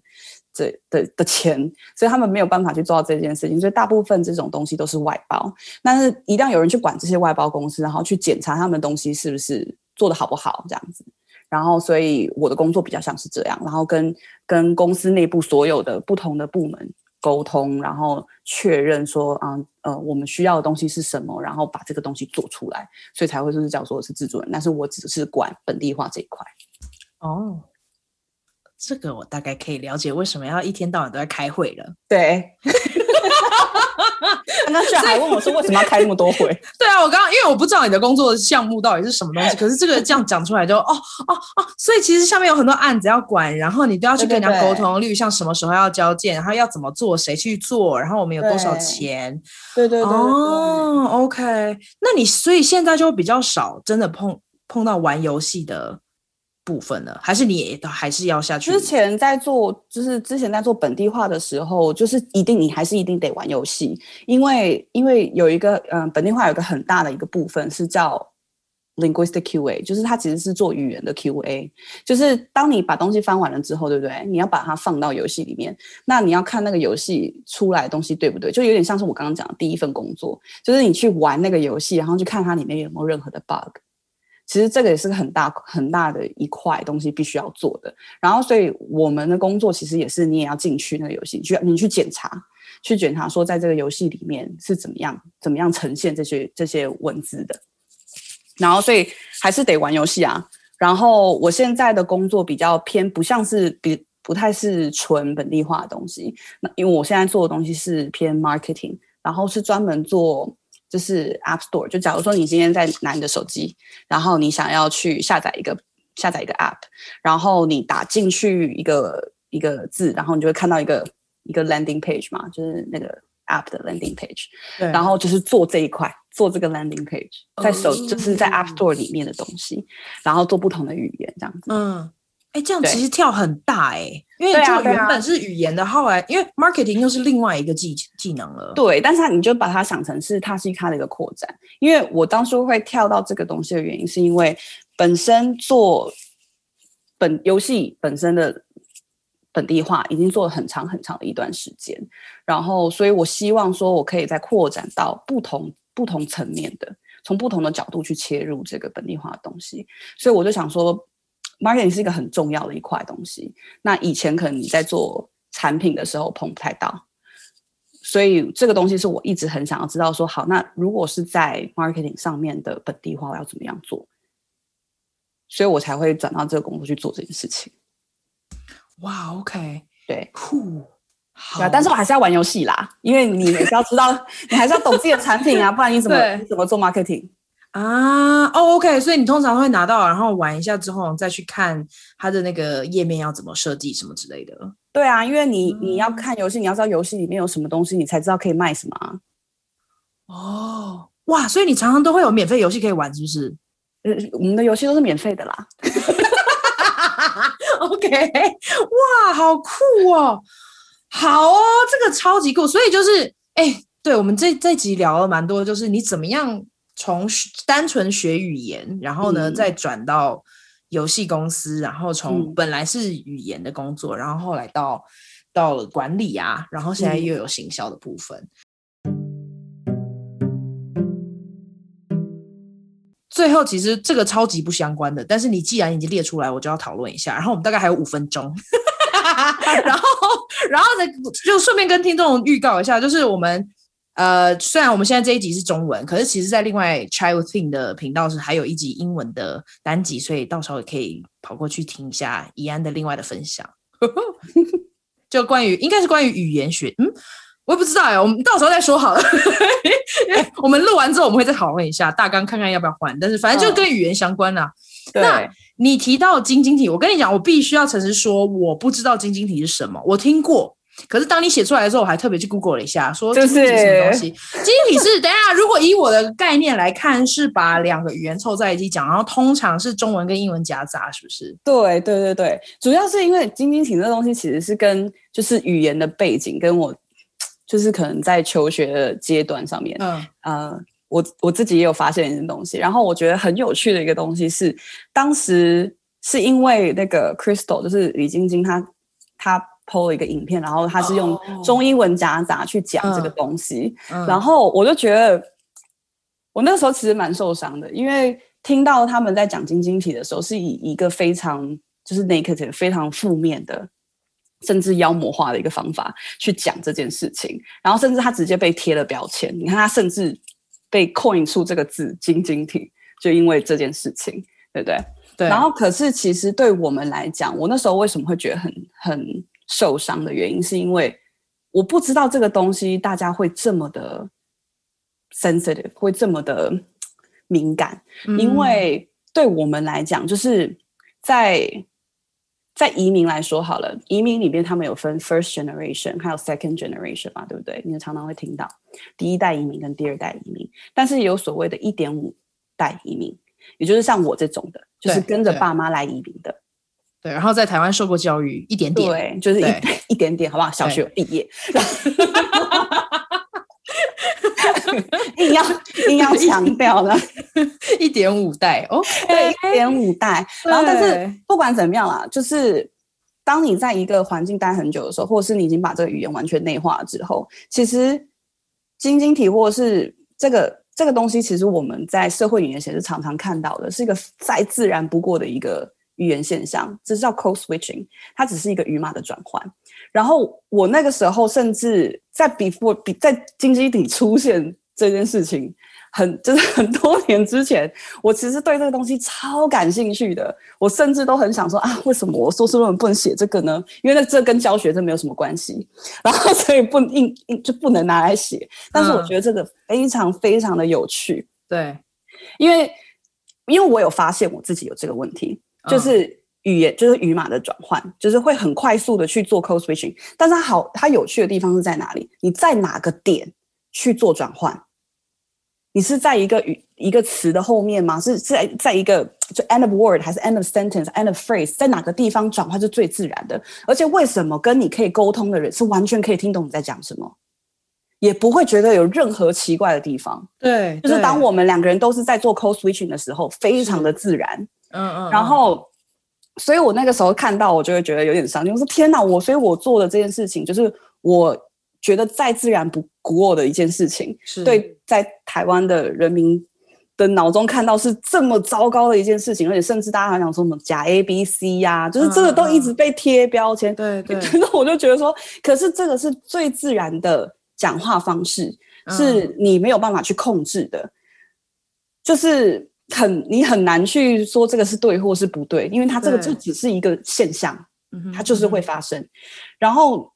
这的的钱，所以他们没有办法去做到这件事情。所以大部分这种东西都是外包，但是一定要有人去管这些外包公司，然后去检查他们东西是不是做得好不好这样子。然后，所以我的工作比较像是这样，然后跟跟公司内部所有的不同的部门。沟通，然后确认说，啊，呃，我们需要的东西是什么，然后把这个东西做出来，所以才会就是叫做是制作人。但是我只是管本地化这一块。哦，这个我大概可以了解为什么要一天到晚都在开会了。对。那居然还问我说为什么要开那么多会？对啊，我刚刚因为我不知道你的工作项目到底是什么东西，可是这个这样讲出来就哦哦哦，所以其实下面有很多案子要管，然后你都要去跟人家沟通，例如像什么时候要交件，然后要怎么做，谁去做，然后我们有多少钱？对对对，对，对，哦，OK，那你所以现在就比较少真的碰碰到玩游戏的。部分呢？还是你也都还是要下去？之前在做，就是之前在做本地化的时候，就是一定你还是一定得玩游戏，因为因为有一个嗯、本地化有一个很大的一个部分是叫 linguistic QA，就是它其实是做语言的 QA，就是当你把东西翻完了之后，对不对？你要把它放到游戏里面，那你要看那个游戏出来的东西对不对？就有点像是我刚刚讲的第一份工作，就是你去玩那个游戏，然后去看它里面有没有任何的 bug。其实这个也是个很大很大的一块东西，必须要做的。然后，所以我们的工作其实也是，你也要进去那个游戏，去你去检查，去检查说，在这个游戏里面是怎么样，怎么样呈现这些这些文字的。然后，所以还是得玩游戏啊。然后，我现在的工作比较偏，不像是比不太是纯本地化的东西。那因为我现在做的东西是偏 marketing，然后是专门做。就是 App Store，就假如说你今天在拿你的手机，然后你想要去下载一个下载一个 App，然后你打进去一个一个字，然后你就会看到一个一个 landing page 嘛，就是那个 App 的 landing page。对。然后就是做这一块，做这个 landing page，在手、oh. 就是在 App Store 里面的东西，然后做不同的语言这样子。嗯。哎，这样其实跳很大哎，因为就原本是语言的，后来因为 marketing 又是另外一个技技能了。对，但是它你就把它想成是它是它的一个扩展。因为我当初会跳到这个东西的原因，是因为本身做本游戏本身的本地化已经做了很长很长的一段时间，然后所以我希望说我可以再扩展到不同不同层面的，从不同的角度去切入这个本地化的东西，所以我就想说。Marketing 是一个很重要的一块东西。那以前可能你在做产品的时候碰不太到，所以这个东西是我一直很想要知道说，好，那如果是在 Marketing 上面的本地化，我要怎么样做？所以我才会转到这个工作去做这件事情。哇，OK，对，酷，好，但是我还是要玩游戏啦，因为你也是要知道，你还是要懂自己的产品啊，不然你怎么你怎么做 Marketing？啊，哦，OK，所以你通常会拿到，然后玩一下之后，再去看它的那个页面要怎么设计什么之类的。对啊，因为你你要看游戏，你要知道游戏里面有什么东西，你才知道可以卖什么。哦，哇，所以你常常都会有免费游戏可以玩，是不是？呃，我们的游戏都是免费的啦。OK，哇，好酷哦，好哦，这个超级酷。所以就是，哎，对，我们这这集聊了蛮多，就是你怎么样。从单纯学语言，然后呢，嗯、再转到游戏公司，然后从本来是语言的工作，嗯、然后后来到到了管理啊，然后现在又有行销的部分。嗯、最后，其实这个超级不相关的，但是你既然已经列出来，我就要讨论一下。然后我们大概还有五分钟，然后然后呢，就顺便跟听众预告一下，就是我们。呃，虽然我们现在这一集是中文，可是其实，在另外 Chat with Ting 的频道是还有一集英文的单集，所以到时候也可以跑过去听一下怡安的另外的分享。就关于应该是关于语言学，嗯，我也不知道哎，我们到时候再说好了。我们录完之后，我们会再讨论一下大纲，看看要不要换。但是反正就跟语言相关啦、啊。哦、那你提到晶晶体，我跟你讲，我必须要诚实说，我不知道晶晶体是什么，我听过。可是当你写出来的时候，我还特别去 Google 了一下，说晶晶体是什么东西？晶晶体是等一下，如果以我的概念来看，是把两个语言凑在一起讲，然后通常是中文跟英文夹杂，是不是？对对对对，主要是因为晶晶体这东西其实是跟就是语言的背景跟我就是可能在求学的阶段上面，嗯呃，我我自己也有发现一些东西，然后我觉得很有趣的一个东西是，当时是因为那个 Crystal 就是李晶晶她她。PO 了一个影片，然后他是用中英文夹杂去讲这个东西，哦嗯、然后我就觉得，我那个时候其实蛮受伤的，因为听到他们在讲晶晶体的时候，是以一个非常就是 negative、非常负面的，甚至妖魔化的一个方法去讲这件事情，然后甚至他直接被贴了标签，你看他甚至被 coin 出这个字“晶晶体”，就因为这件事情，对不对？对。然后，可是其实对我们来讲，我那时候为什么会觉得很很受伤的原因是因为我不知道这个东西大家会这么的 sensitive，会这么的敏感，嗯、因为对我们来讲，就是在在移民来说好了，移民里面他们有分 first generation 还有 second generation 嘛，对不对？你常常会听到第一代移民跟第二代移民，但是也有所谓的一点五代移民，也就是像我这种的，就是跟着爸妈来移民的。对，然后在台湾受过教育一点点，对，就是一对一点点，好不好？小学毕业，硬要硬要强调了，一点五代哦，对，一点五代。然后，但是不管怎么样啦，就是当你在一个环境待很久的时候，或者是你已经把这个语言完全内化之后，其实晶晶体或者是这个这个东西，其实我们在社会语言学是常常看到的，是一个再自然不过的一个。语言现象，这是叫 code switching，它只是一个语码的转换。然后我那个时候甚至在 before 比在经济体出现这件事情很就是很多年之前，我其实对这个东西超感兴趣的。我甚至都很想说啊，为什么我硕士论文不能写这个呢？因为那这跟教学这没有什么关系，然后 所以不硬硬就不能拿来写。但是我觉得这个非常非常的有趣，对，因为因为我有发现我自己有这个问题。就是语言，就是语码的转换，就是会很快速的去做 code switching。但是它好，它有趣的地方是在哪里？你在哪个点去做转换？你是在一个语一个词的后面吗？是在在一个就 end of word 还是 end of sentence，end of phrase？在哪个地方转换是最自然的？而且为什么跟你可以沟通的人是完全可以听懂你在讲什么，也不会觉得有任何奇怪的地方？对，就是当我们两个人都是在做 code switching 的时候，非常的自然。嗯嗯，然后，所以我那个时候看到，我就会觉得有点伤心。我说天哪，我所以我做的这件事情，就是我觉得再自然不过的一件事情，是对在台湾的人民的脑中看到是这么糟糕的一件事情，而且甚至大家还想说什么假 A B C 呀，就是这个都一直被贴标签。对对，那我就觉得说，可是这个是最自然的讲话方式，是你没有办法去控制的，就是。很，你很难去说这个是对或是不对，因为它这个就只是一个现象，它就是会发生。然后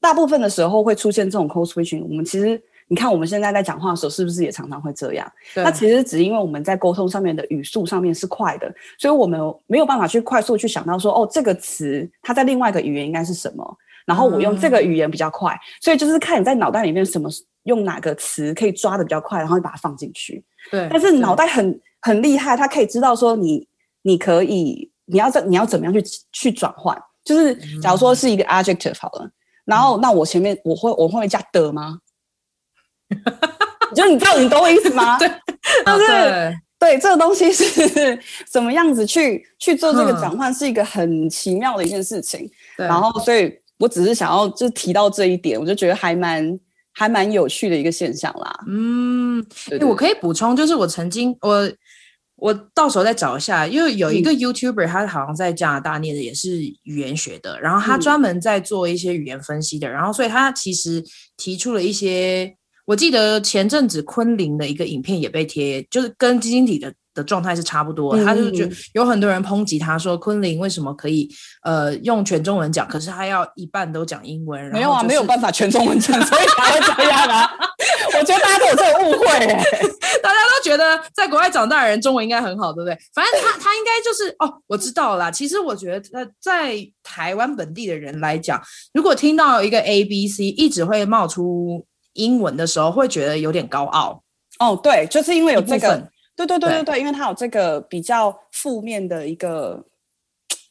大部分的时候会出现这种 code switching。我们其实你看我们现在在讲话的时候，是不是也常常会这样？那其实只因为我们在沟通上面的语速上面是快的，所以我们没有办法去快速去想到说，哦，这个词它在另外一个语言应该是什么？然后我用这个语言比较快，所以就是看你在脑袋里面什么用哪个词可以抓的比较快，然后你把它放进去。对，但是脑袋很。很厉害，他可以知道说你，你可以，你要怎，你要怎么样去去转换？就是假如说是一个 adjective 好了，嗯、然后那我前面我会我会加的吗？就你知道你懂我意思吗？对，就是对，对这个东西是怎么样子去去做这个转换，是一个很奇妙的一件事情。对然后，所以我只是想要就提到这一点，我就觉得还蛮还蛮有趣的一个现象啦。嗯，对，对，我可以补充，就是我曾经我。我到时候再找一下，因为有一个 YouTuber，他好像在加拿大念的也是语言学的，然后他专门在做一些语言分析的，然后所以他其实提出了一些，我记得前阵子昆凌的一个影片也被贴，就是跟基金体的的状态是差不多，他就觉得有很多人抨击他说昆凌为什么可以呃用全中文讲，可是他要一半都讲英文，没有啊，没有办法全中文讲，所以才会这样啊。我觉得大家都有这个误会、欸，大家都觉得在国外长大的人中文应该很好，对不对？反正他 他应该就是哦，我知道啦。其实我觉得在台湾本地的人来讲，如果听到一个 A B C 一直会冒出英文的时候，会觉得有点高傲。哦，对，就是因为有这个，对对对对对，因为他有这个比较负面的一个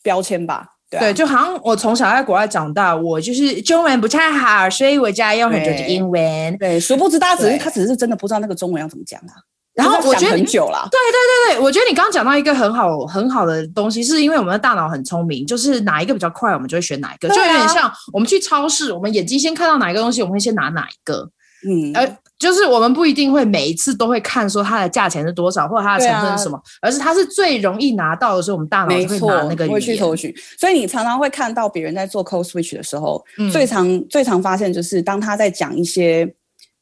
标签吧。对，啊、对，就好像我从小在国外长大，我就是中文不太好，所以我家用很多的英文。对，殊不知他只是他只是真的不知道那个中文要怎么讲啊。然后我觉得很久了。对对对对，我觉得你刚刚讲到一个很好很好的东西，是因为我们的大脑很聪明，就是哪一个比较快，我们就会选哪一个。啊、就有点像我们去超市，我们眼睛先看到哪一个东西，我们会先拿哪一个。嗯，而就是我们不一定会每一次都会看说它的价钱是多少，或者它的成分是什么，啊、而是它是最容易拿到的时候，我们大脑会拿那个语言。所以你常常会看到别人在做 code switch 的时候，嗯、最常最常发现就是当他在讲一些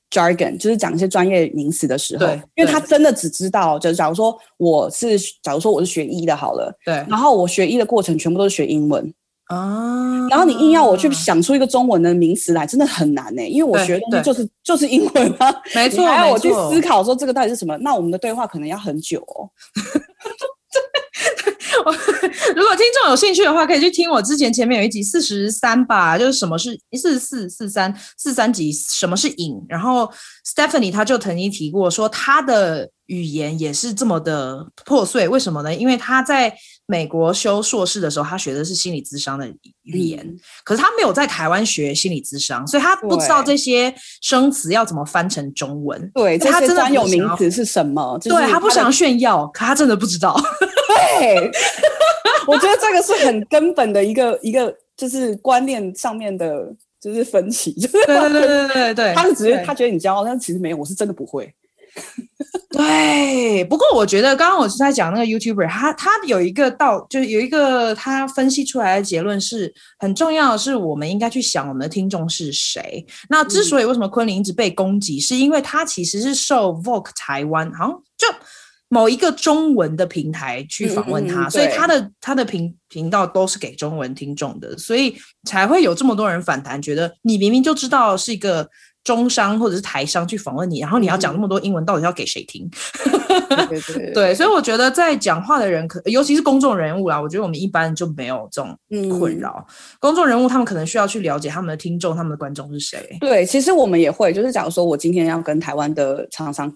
jargon，就是讲一些专业名词的时候，对，因为他真的只知道，就是假如说我是假如说我是学医的，好了，对，然后我学医的过程全部都是学英文。啊，然后你硬要我去想出一个中文的名词来，真的很难呢、欸。因为我学的东西就是就是英文啊，没错，你还要我去思考说这个到底是什么，那我们的对话可能要很久哦。如果听众有兴趣的话，可以去听我之前前面有一集四十三吧，就是什么是四十四四三四三集，什么是影。然后 Stephanie 他就曾经提过说，他的语言也是这么的破碎，为什么呢？因为他在。美国修硕士的时候，他学的是心理咨商的语言，嗯、可是他没有在台湾学心理咨商，所以他不知道这些生词要怎么翻成中文。对，他真的专有名词是什么？就是、对他不想要炫耀，可他真的不知道。对，我觉得这个是很根本的一个一个，就是观念上面的，就是分歧。对对对对对对，他是只是他觉得你骄傲，但其实没有，我是真的不会。对，不过我觉得刚刚我是在讲那个 YouTuber，他他有一个道，就是有一个他分析出来的结论是很重要的，是我们应该去想我们的听众是谁。那之所以为什么昆凌一直被攻击，嗯、是因为他其实是受 Vogue 台湾好像就某一个中文的平台去访问他，嗯嗯、所以他的他的频频道都是给中文听众的，所以才会有这么多人反弹，觉得你明明就知道是一个。中商或者是台商去访问你，然后你要讲那么多英文，到底要给谁听？对，对，对，对，所以我觉得在讲话的人，可尤其是公众人物啦，我觉得我们一般就没有这种困扰。嗯、公众人物他们可能需要去了解他们的听众、他们的观众是谁。对，其实我们也会，就是假如说我今天要跟台湾的厂商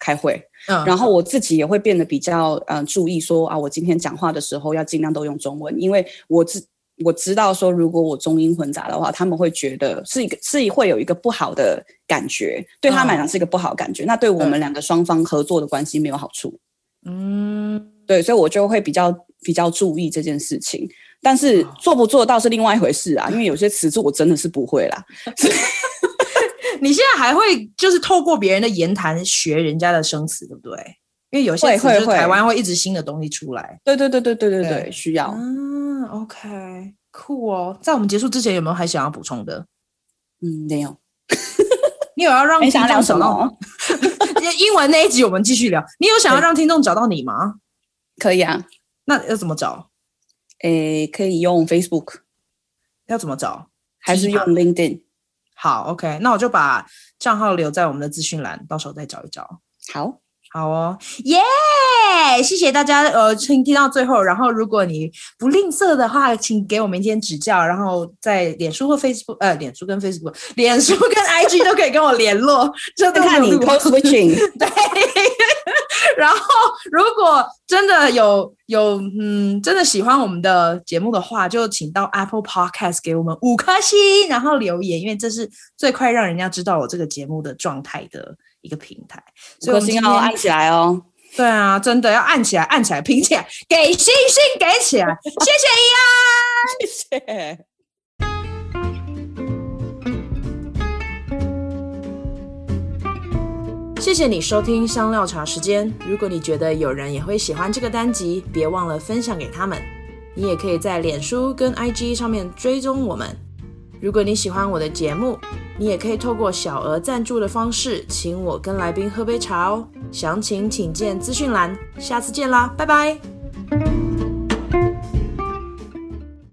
开会，嗯，然后我自己也会变得比较呃注意说啊，我今天讲话的时候要尽量都用中文，因为我自。我知道说，如果我中英混杂的话，他们会觉得是一个是会有一个不好的感觉，对他们来讲是一个不好的感觉。嗯、那对我们两个双方合作的关系没有好处。嗯，对，所以我就会比较比较注意这件事情。但是做不做到是另外一回事啊，因为有些词是我真的是不会啦。你现在还会就是透过别人的言谈学人家的生词，对不对？因为有些词就是台湾会一直新的东西出来。对对对对对对对，对需要。嗯，OK，酷哦。在我们结束之前，有没有还想要补充的？嗯，没有。你有要让听众找到吗？英文那一集我们继续聊。你有想要让听众找到你吗？可以啊。那要怎么找？诶，可以用 Facebook。要怎么找？还是用 LinkedIn？好，OK。那我就把账号留在我们的资讯栏，到时候再找一找。好。好哦，耶、yeah!！谢谢大家，呃，请听到最后。然后，如果你不吝啬的话，请给我们一点指教。然后，在脸书或 Facebook，呃，脸书跟 Facebook，脸书跟 IG 都可以跟我联络。就看你 switching。对。然后，如果真的有有嗯，真的喜欢我们的节目的话，就请到 Apple Podcast 给我们五颗星，然后留言，因为这是最快让人家知道我这个节目的状态的。一个平台，所以我们要按起来哦。对啊，真的要按起来，按起来，拼起来，给星星，给起来，谢谢依安，谢谢。谢谢你收听香料茶时间。如果你觉得有人也会喜欢这个单集，别忘了分享给他们。你也可以在脸书跟 IG 上面追踪我们。如果你喜欢我的节目，你也可以透过小额赞助的方式，请我跟来宾喝杯茶哦。详情请见资讯栏。下次见啦，拜拜。